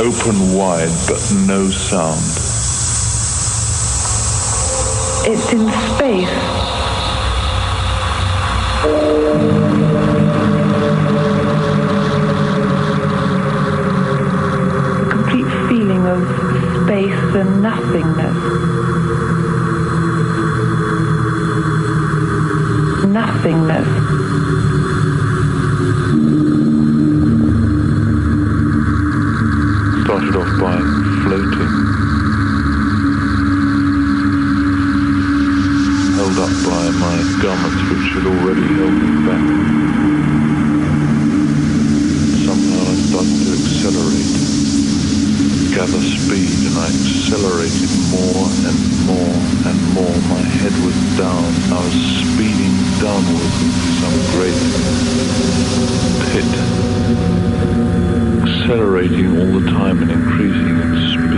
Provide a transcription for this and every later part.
open wide, but no sound. It's in space. Complete feeling of space and nothingness. changing all the time and increasing its speed.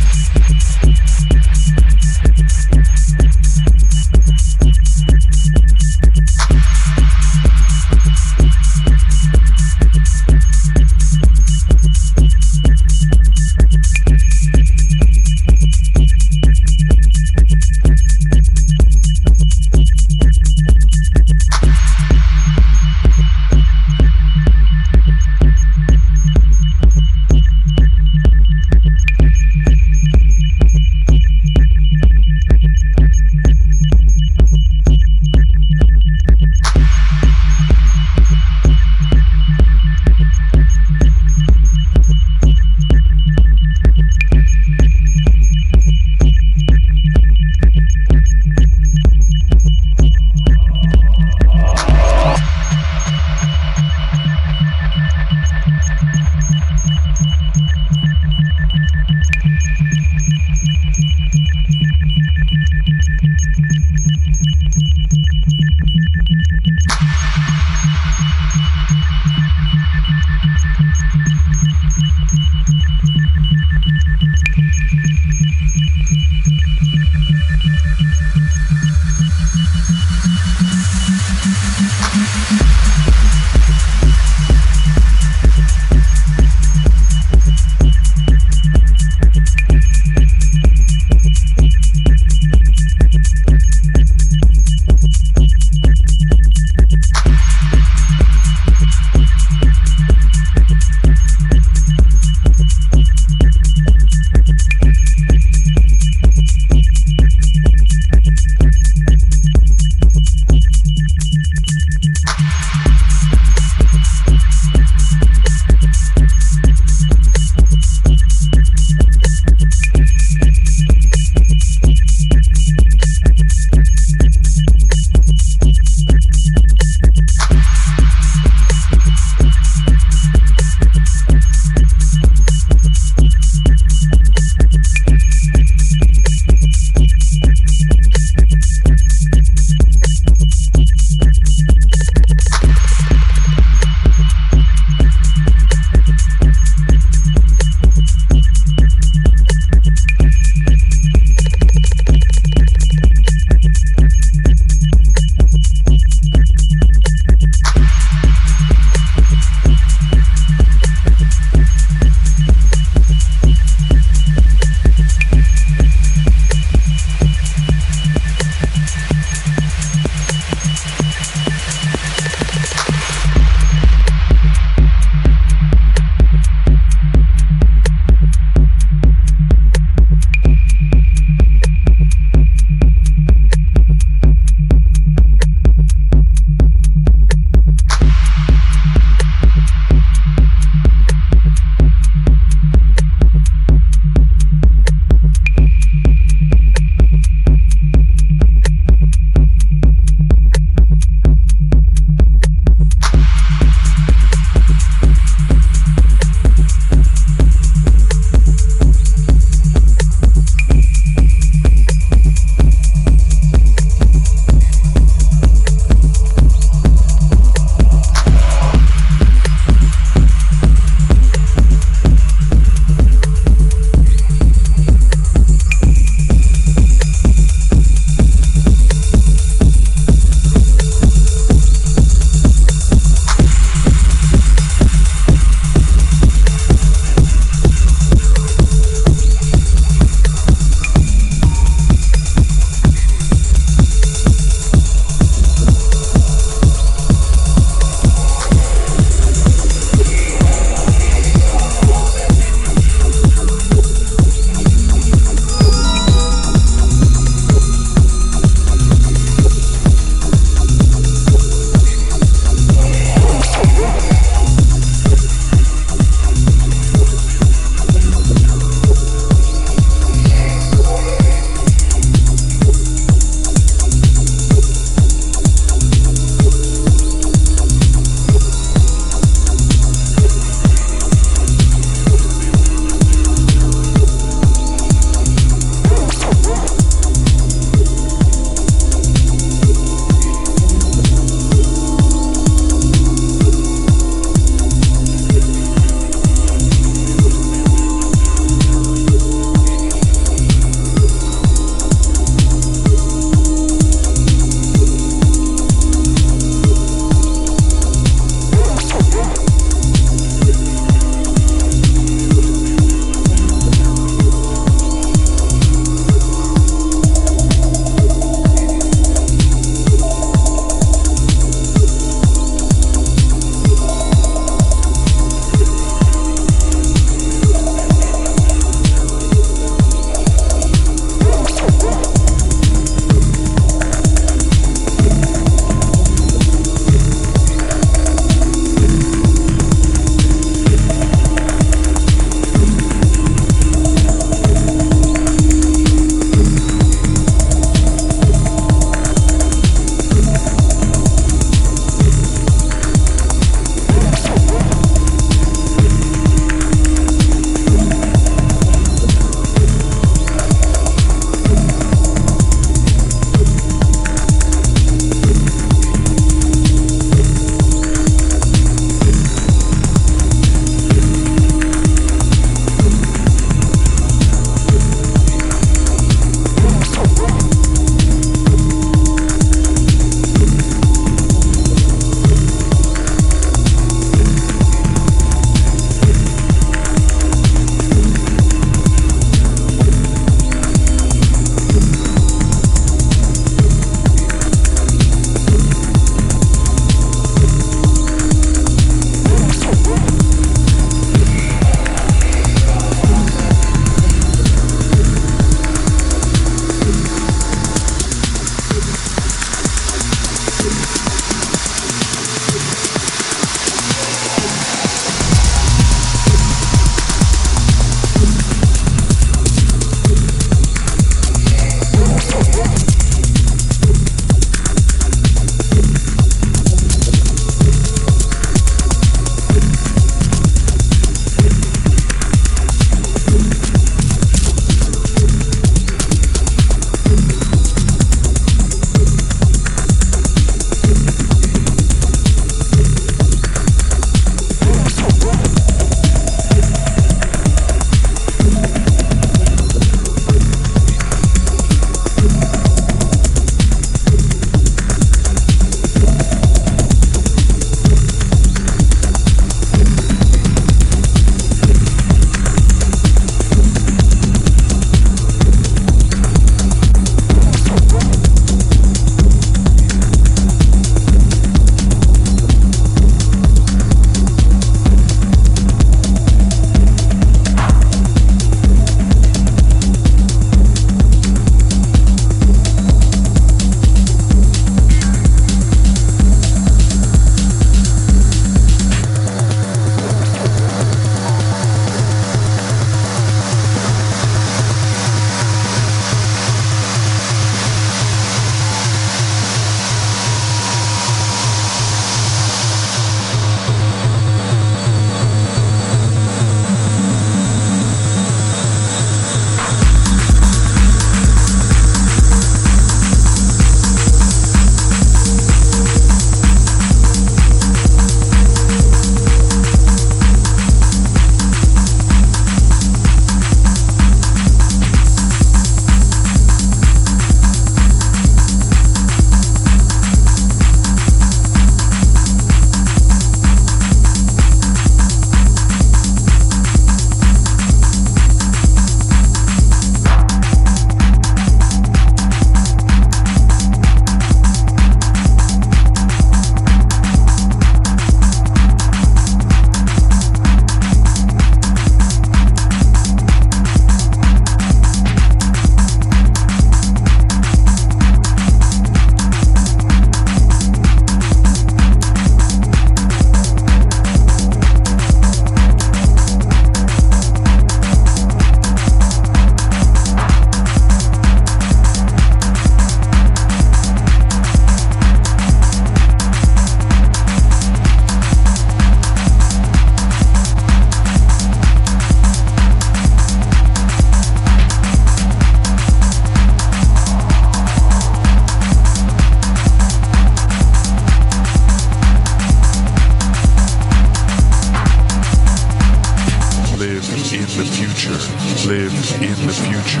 Live in the future,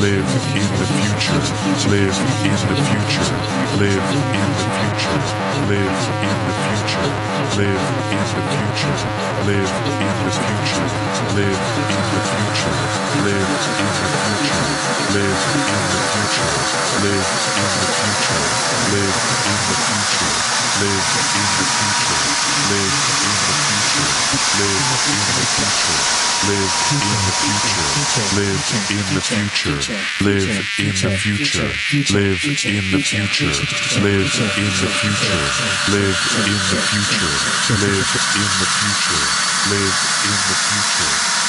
live in the future, live in the future, live in the future, live in the future, live in the future, live in the future, live in the future, live in the future, live in the future, live in the future, live in the future, live in the future, live in the future, live in the future, live in the future, live in the future, live in the future, live in the future, live in the future, live in the future, live in the future, live in the future.